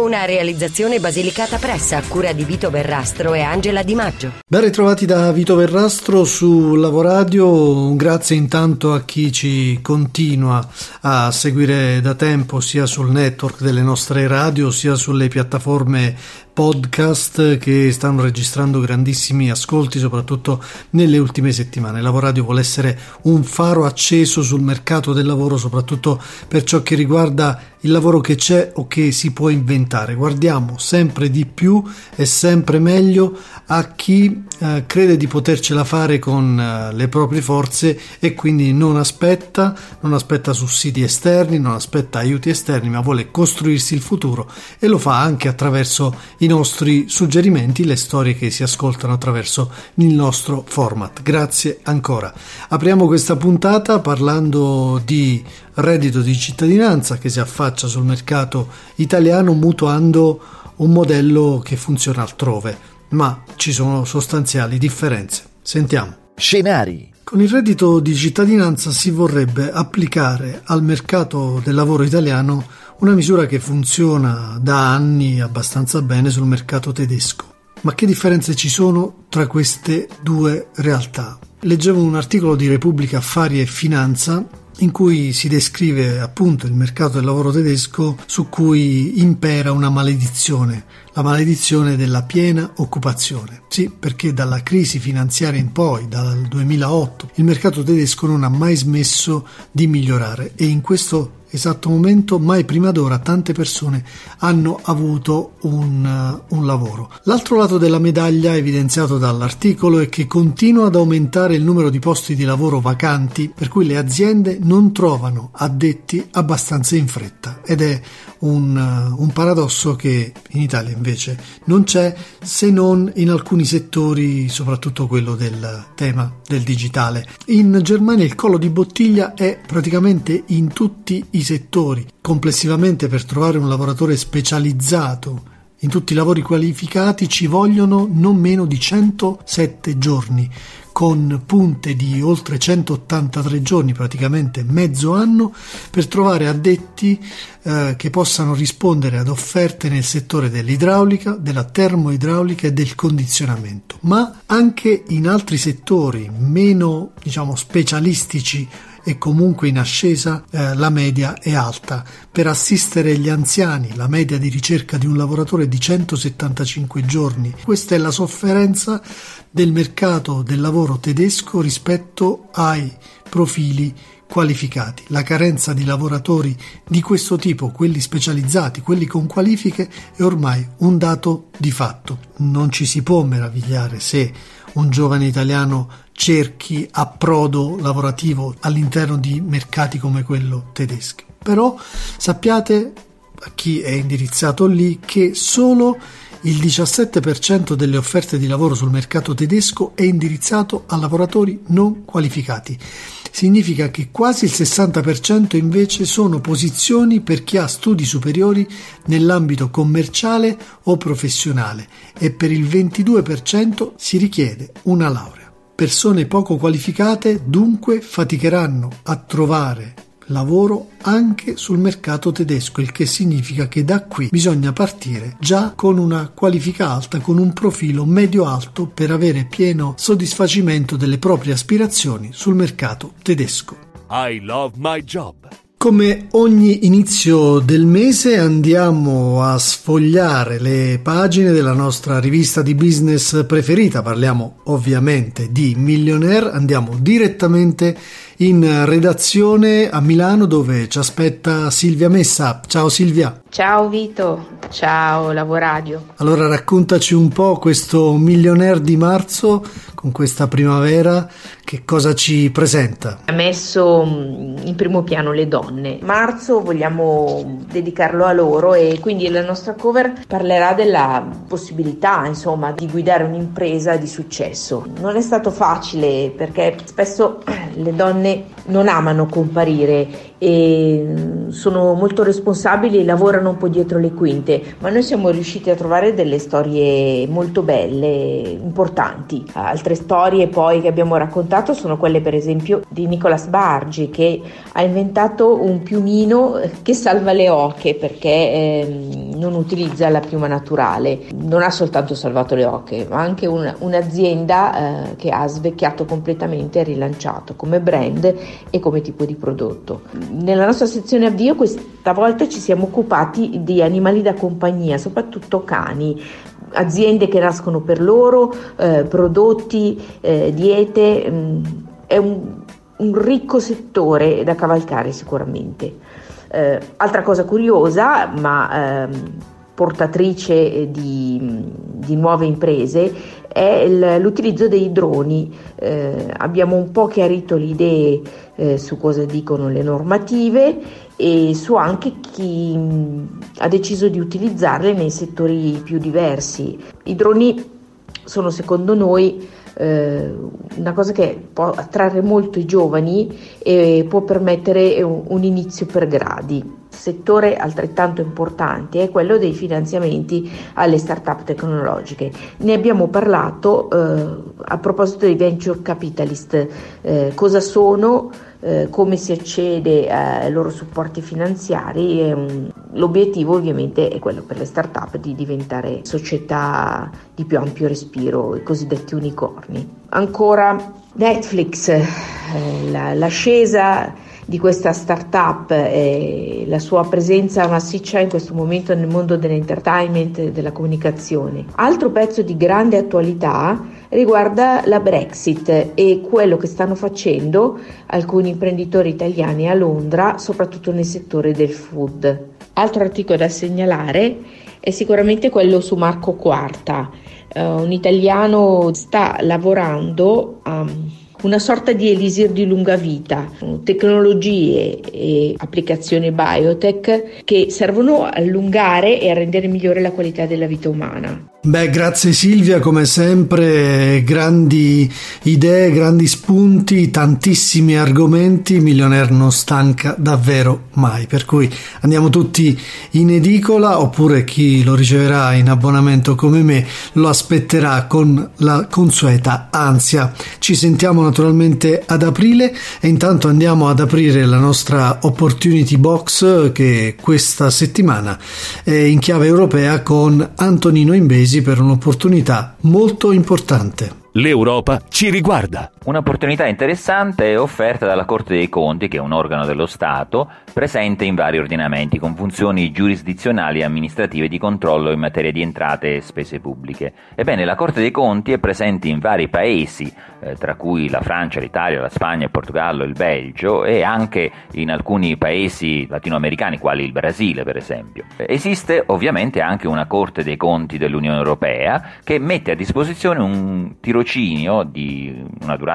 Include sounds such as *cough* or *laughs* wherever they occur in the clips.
Una realizzazione basilicata pressa a cura di Vito Verrastro e Angela Di Maggio. Ben ritrovati da Vito Verrastro su Lavoradio, grazie intanto a chi ci continua a seguire da tempo sia sul network delle nostre radio sia sulle piattaforme podcast che stanno registrando grandissimi ascolti soprattutto nelle ultime settimane. Lavoradio vuole essere un faro acceso sul mercato del lavoro soprattutto per ciò che riguarda il lavoro che c'è o che si può inventare. Guardiamo sempre di più e sempre meglio a chi eh, crede di potercela fare con eh, le proprie forze e quindi non aspetta, non aspetta sussidi esterni, non aspetta aiuti esterni, ma vuole costruirsi il futuro e lo fa anche attraverso i nostri suggerimenti, le storie che si ascoltano attraverso il nostro format. Grazie ancora. Apriamo questa puntata parlando di reddito di cittadinanza che si affaccia sul mercato italiano mutuando un modello che funziona altrove, ma ci sono sostanziali differenze. Sentiamo. Scenari. Con il reddito di cittadinanza si vorrebbe applicare al mercato del lavoro italiano una misura che funziona da anni abbastanza bene sul mercato tedesco. Ma che differenze ci sono tra queste due realtà? Leggevo un articolo di Repubblica Affari e Finanza in cui si descrive appunto il mercato del lavoro tedesco su cui impera una maledizione, la maledizione della piena occupazione. Sì, perché dalla crisi finanziaria in poi, dal 2008, il mercato tedesco non ha mai smesso di migliorare e in questo esatto momento mai prima d'ora tante persone hanno avuto un, uh, un, lavoro. L'altro lato della medaglia evidenziato dall'articolo è che continua ad aumentare il numero di posti di lavoro vacanti per cui le aziende non trovano addetti abbastanza in fretta ed è un, uh, un paradosso che in Italia invece non c'è se non in alcuni settori, soprattutto quello del tema del digitale. In Germania il collo di bottiglia è praticamente in tutti i settori. Complessivamente per trovare un lavoratore specializzato in tutti i lavori qualificati ci vogliono non meno di 107 giorni, con punte di oltre 183 giorni, praticamente mezzo anno, per trovare addetti eh, che possano rispondere ad offerte nel settore dell'idraulica, della termoidraulica e del condizionamento, ma anche in altri settori meno, diciamo, specialistici e comunque in ascesa eh, la media è alta. Per assistere gli anziani la media di ricerca di un lavoratore è di 175 giorni. Questa è la sofferenza del mercato del lavoro tedesco rispetto ai profili qualificati. La carenza di lavoratori di questo tipo, quelli specializzati, quelli con qualifiche, è ormai un dato di fatto. Non ci si può meravigliare se un giovane italiano cerchi approdo lavorativo all'interno di mercati come quello tedesco. Però sappiate a chi è indirizzato lì che solo il 17% delle offerte di lavoro sul mercato tedesco è indirizzato a lavoratori non qualificati. Significa che quasi il 60% invece sono posizioni per chi ha studi superiori nell'ambito commerciale o professionale e per il 22% si richiede una laurea. Persone poco qualificate dunque faticheranno a trovare lavoro anche sul mercato tedesco, il che significa che da qui bisogna partire già con una qualifica alta, con un profilo medio-alto per avere pieno soddisfacimento delle proprie aspirazioni sul mercato tedesco. I love my job. Come ogni inizio del mese andiamo a sfogliare le pagine della nostra rivista di business preferita, parliamo ovviamente di Millionaire, andiamo direttamente in redazione a Milano dove ci aspetta Silvia Messa. Ciao Silvia. Ciao Vito, ciao Lavoradio. Allora raccontaci un po' questo Millionaire di marzo con questa primavera, che cosa ci presenta? Ha messo mm, in primo piano le donne. Marzo vogliamo dedicarlo a loro e quindi la nostra cover parlerà della possibilità, insomma, di guidare un'impresa di successo. Non è stato facile perché spesso le donne non amano comparire e mm, sono molto responsabili e lavorano un po' dietro le quinte, ma noi siamo riusciti a trovare delle storie molto belle, importanti. Altre storie poi che abbiamo raccontato sono quelle per esempio di Nicolas Bargi che ha inventato un piumino che salva le oche perché eh, non utilizza la piuma naturale. Non ha soltanto salvato le oche, ma anche un, un'azienda eh, che ha svecchiato completamente e rilanciato come brand e come tipo di prodotto nella nostra sezione avvio questa volta ci siamo occupati di animali da compagnia, soprattutto cani, aziende che nascono per loro, eh, prodotti, eh, diete, mh, mm, è un, un, ricco settore da cavalcare sicuramente. Eh, altra cosa curiosa, ma ehm, portatrice di, di nuove imprese, è l'utilizzo dei droni. Eh, abbiamo un po' chiarito le idee eh, su cosa dicono le normative e su anche chi mh, ha deciso di utilizzarle nei settori più diversi. I droni sono secondo noi eh, una cosa che può attrarre molto i giovani e può permettere un, un inizio per gradi. Settore altrettanto importante è quello dei finanziamenti alle start-up tecnologiche. Ne abbiamo parlato eh, a proposito dei venture capitalist, eh, cosa sono, eh, come si accede ai loro supporti finanziari. Um, l'obiettivo ovviamente è quello per le start-up di diventare società di più ampio respiro, i cosiddetti unicorni. Ancora Netflix, eh, la, l'ascesa di questa startup e la sua presenza massiccia in questo momento nel mondo dell'entertainment e della comunicazione. Altro pezzo di grande attualità riguarda la Brexit e quello che stanno facendo alcuni imprenditori italiani a Londra, soprattutto nel settore del food. Altro articolo da segnalare è sicuramente quello su Marco Quarta. Uh, un italiano sta lavorando a una sorta di elisir di lunga vita, tecnologie e applicazioni biotech che servono a allungare e a rendere migliore la qualità della vita umana. Beh, grazie Silvia, come sempre, grandi idee, grandi spunti, tantissimi argomenti, Milionaire non stanca davvero mai, per cui andiamo tutti in edicola oppure chi lo riceverà in abbonamento come me lo aspetterà con la consueta ansia. Ci sentiamo naturalmente ad aprile e intanto andiamo ad aprire la nostra opportunity box che questa settimana è in chiave europea con Antonino Imbesi per un'opportunità molto importante. L'Europa ci riguarda. Un'opportunità interessante è offerta dalla Corte dei Conti, che è un organo dello Stato, presente in vari ordinamenti con funzioni giurisdizionali e amministrative di controllo in materia di entrate e spese pubbliche. Ebbene, la Corte dei Conti è presente in vari paesi, eh, tra cui la Francia, l'Italia, la Spagna, il Portogallo, il Belgio e anche in alcuni paesi latinoamericani, quali il Brasile, per esempio. Esiste ovviamente anche una Corte dei Conti dell'Unione Europea che mette a disposizione un tiro tirocinio di una durata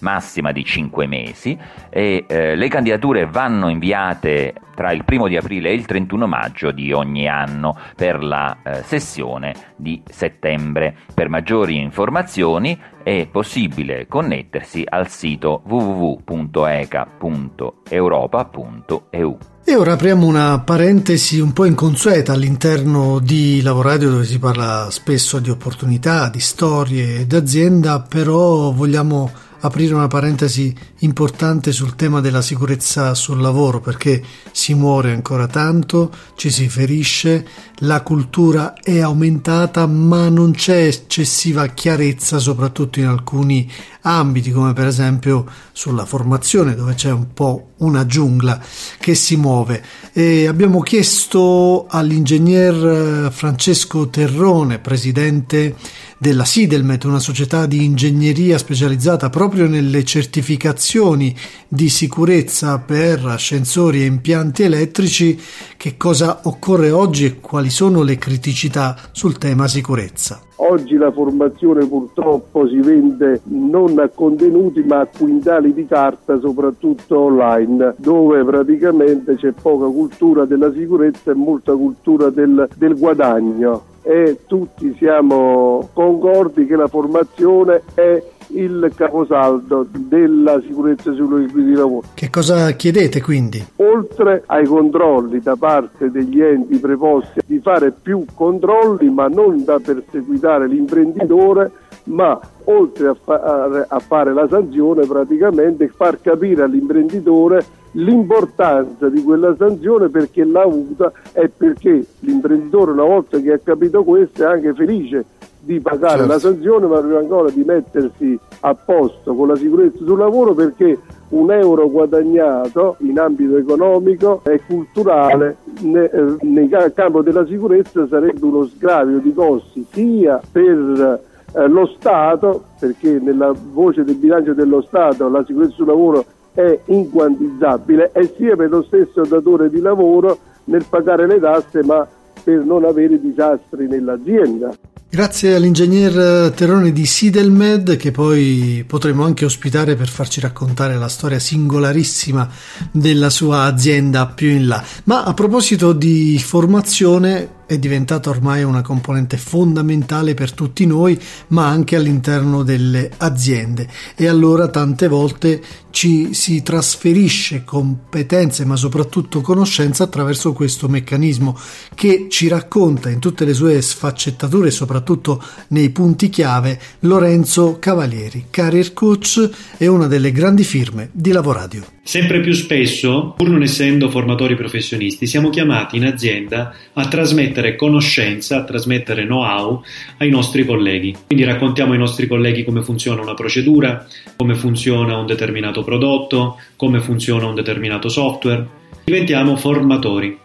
massima di 5 mesi e eh, le candidature vanno inviate tra il primo di aprile e il 31 maggio di ogni anno per la eh, sessione di settembre. Per maggiori informazioni è possibile connettersi al sito www.eca.europa.eu. E ora apriamo una parentesi un po' inconsueta all'interno di Lavoradio dove si parla spesso di opportunità, di storie d'azienda, però vogliamo aprire una parentesi importante sul tema della sicurezza sul lavoro perché si muore ancora tanto, ci si ferisce, la cultura è aumentata ma non c'è eccessiva chiarezza soprattutto in alcuni ambiti come per esempio sulla formazione dove c'è un po' una giungla che si muove. E abbiamo chiesto all'ingegner Francesco Terrone, presidente della Sidelmet, una società di ingegneria specializzata proprio nelle certificazioni di sicurezza per ascensori e impianti elettrici, che cosa occorre oggi e quali sono le criticità sul tema sicurezza. Oggi la formazione purtroppo si vende non a contenuti ma a quintali di carta, soprattutto online, dove praticamente c'è poca cultura della sicurezza e molta cultura del, del guadagno e tutti siamo concordi che la formazione è il caposaldo della sicurezza sui luoghi di lavoro. Che cosa chiedete quindi? Oltre ai controlli da parte degli enti preposti di fare più controlli, ma non da perseguitare l'imprenditore, ma oltre a, fa- a fare la sanzione praticamente far capire all'imprenditore l'importanza di quella sanzione perché l'ha avuta e perché l'imprenditore una volta che ha capito questo è anche felice di pagare certo. la sanzione ma prima ancora di mettersi a posto con la sicurezza sul lavoro perché un euro guadagnato in ambito economico e culturale nel campo della sicurezza sarebbe uno sgravio di costi sia per eh, lo Stato, perché nella voce del bilancio dello Stato la sicurezza sul lavoro è inquantizzabile, e sia per lo stesso datore di lavoro nel pagare le tasse ma per non avere disastri nell'azienda. Grazie all'ingegner Terrone di Sidelmed che poi potremo anche ospitare per farci raccontare la storia singolarissima della sua azienda più in là. Ma a proposito di formazione, è diventata ormai una componente fondamentale per tutti noi, ma anche all'interno delle aziende. E allora tante volte ci si trasferisce competenze, ma soprattutto conoscenza attraverso questo meccanismo che ci racconta in tutte le sue sfaccettature, soprattutto nei punti chiave, Lorenzo Cavalieri, career coach e una delle grandi firme di Lavoradio. Sempre più spesso, pur non essendo formatori professionisti, siamo chiamati in azienda a trasmettere conoscenza, a trasmettere know-how ai nostri colleghi. Quindi raccontiamo ai nostri colleghi come funziona una procedura, come funziona un determinato prodotto, come funziona un determinato software. Diventiamo formatori.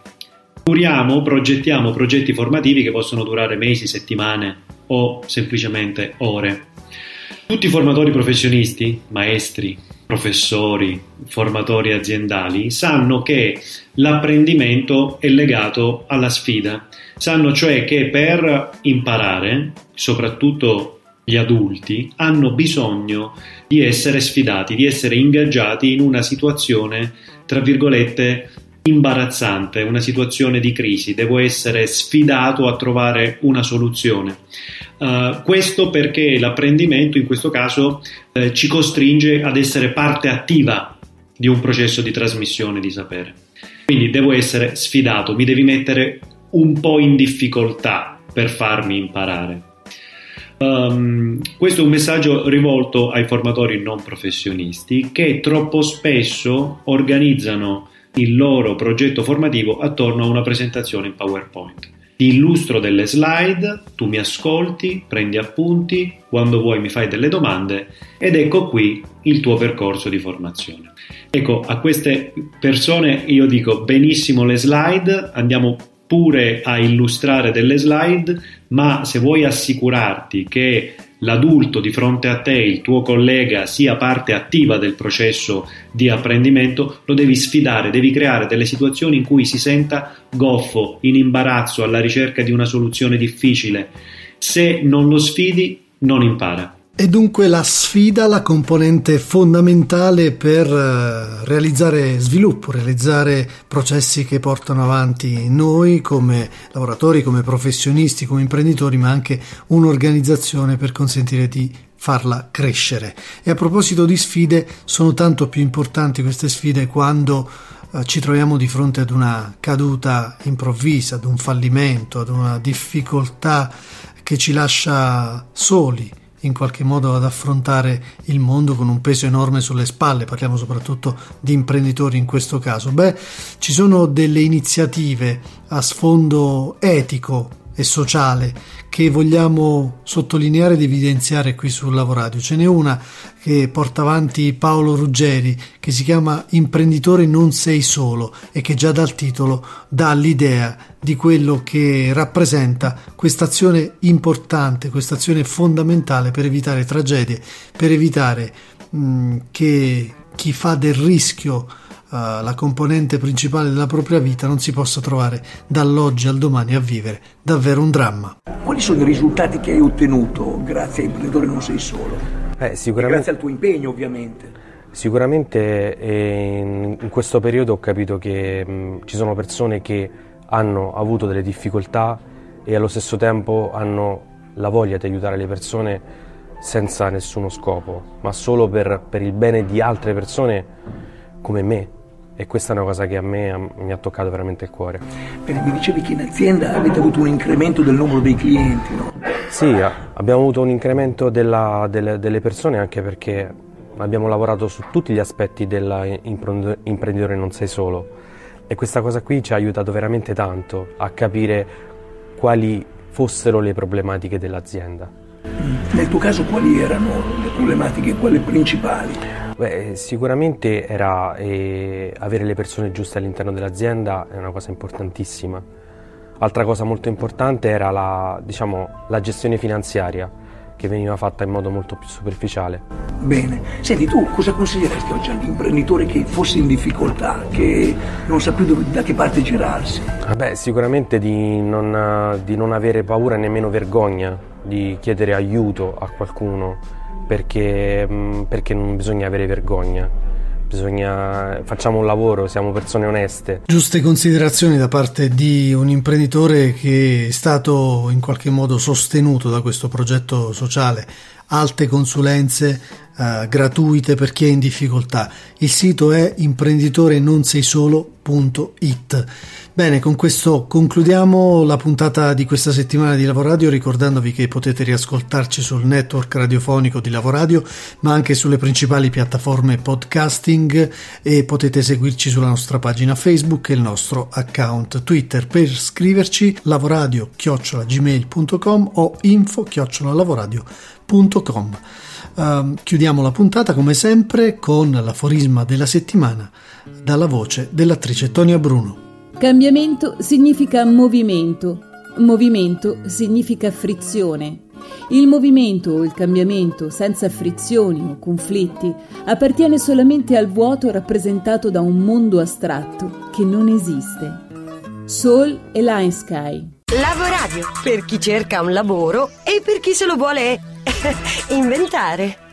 Curiamo, progettiamo progetti formativi che possono durare mesi, settimane o semplicemente ore. Tutti i formatori professionisti, maestri, professori, formatori aziendali, sanno che l'apprendimento è legato alla sfida, sanno cioè che per imparare, soprattutto gli adulti, hanno bisogno di essere sfidati, di essere ingaggiati in una situazione, tra virgolette, imbarazzante, una situazione di crisi, devo essere sfidato a trovare una soluzione. Uh, questo perché l'apprendimento in questo caso uh, ci costringe ad essere parte attiva di un processo di trasmissione di sapere. Quindi devo essere sfidato, mi devi mettere un po' in difficoltà per farmi imparare. Um, questo è un messaggio rivolto ai formatori non professionisti che troppo spesso organizzano il loro progetto formativo attorno a una presentazione in PowerPoint. Ti illustro delle slide, tu mi ascolti, prendi appunti, quando vuoi mi fai delle domande ed ecco qui il tuo percorso di formazione. Ecco, a queste persone io dico benissimo le slide, andiamo pure a illustrare delle slide, ma se vuoi assicurarti che l'adulto di fronte a te, il tuo collega, sia parte attiva del processo di apprendimento, lo devi sfidare, devi creare delle situazioni in cui si senta goffo, in imbarazzo, alla ricerca di una soluzione difficile. Se non lo sfidi, non impara. E dunque la sfida la componente fondamentale per eh, realizzare sviluppo, realizzare processi che portano avanti noi come lavoratori, come professionisti, come imprenditori, ma anche un'organizzazione per consentire di farla crescere. E a proposito di sfide, sono tanto più importanti queste sfide quando eh, ci troviamo di fronte ad una caduta improvvisa, ad un fallimento, ad una difficoltà che ci lascia soli in qualche modo ad affrontare il mondo con un peso enorme sulle spalle, parliamo soprattutto di imprenditori in questo caso. Beh, ci sono delle iniziative a sfondo etico e sociale che vogliamo sottolineare ed evidenziare qui sul Lavoradio. Ce n'è una che porta avanti Paolo Ruggeri che si chiama Imprenditore non sei solo e che già dal titolo dà l'idea di quello che rappresenta questa azione importante, questa azione fondamentale per evitare tragedie, per evitare mh, che chi fa del rischio la componente principale della propria vita non si possa trovare dall'oggi al domani a vivere davvero un dramma. Quali sono i risultati che hai ottenuto grazie a Imprenditore Non Sei Solo? Eh, sicuramente... Grazie al tuo impegno ovviamente. Sicuramente eh, in, questo periodo ho capito che mh, ci sono persone che hanno avuto delle difficoltà e allo stesso tempo hanno la voglia di aiutare le persone senza nessuno scopo, ma solo per, per il bene di altre persone come me e questa è una cosa che a me mi ha toccato veramente il cuore. Bene, mi dicevi che in azienda avete avuto un incremento del numero dei clienti, no? Sì, abbiamo avuto un incremento della, delle, delle, persone anche perché abbiamo lavorato su tutti gli aspetti dell'imprenditore non sei solo e questa cosa qui ci ha aiutato veramente tanto a capire quali fossero le problematiche dell'azienda. Nel tuo caso quali erano le problematiche, quelle principali? Beh, sicuramente era eh, avere le persone giuste all'interno dell'azienda è una cosa importantissima. Altra cosa molto importante era la, diciamo, la gestione finanziaria che veniva fatta in modo molto più superficiale. Bene, senti tu cosa consiglieresti oggi all'imprenditore che fosse in difficoltà, che non sa più dove, da che parte girarsi? Beh, sicuramente di non, di non avere paura e nemmeno vergogna di chiedere aiuto a qualcuno perché, mm, perché non bisogna avere vergogna. Bisogna, facciamo un lavoro, siamo persone oneste. Giuste considerazioni da parte di un imprenditore che è stato in qualche modo sostenuto da questo progetto sociale. Alte consulenze eh, gratuite per chi è in difficoltà. Il sito è imprenditorenonseisolo.it. Bene, con questo concludiamo la puntata di questa settimana di Lavoradio ricordandovi che potete riascoltarci sul network radiofonico di Lavoradio ma anche sulle principali piattaforme podcasting e potete seguirci sulla nostra pagina Facebook e il nostro account Twitter per scriverci lavoradio chiocciolagmail.com o info chiocciolalavoradio.com. Uh, chiudiamo la puntata come sempre con l'aforisma della settimana dalla voce dell'attrice Tonia Bruno. Cambiamento significa movimento, movimento significa frizione. Il movimento o il cambiamento senza frizioni o conflitti appartiene solamente al vuoto rappresentato da un mondo astratto che non esiste. Soul e Line Sky. Lavoradio per chi cerca un lavoro e per chi se lo vuole *laughs* inventare.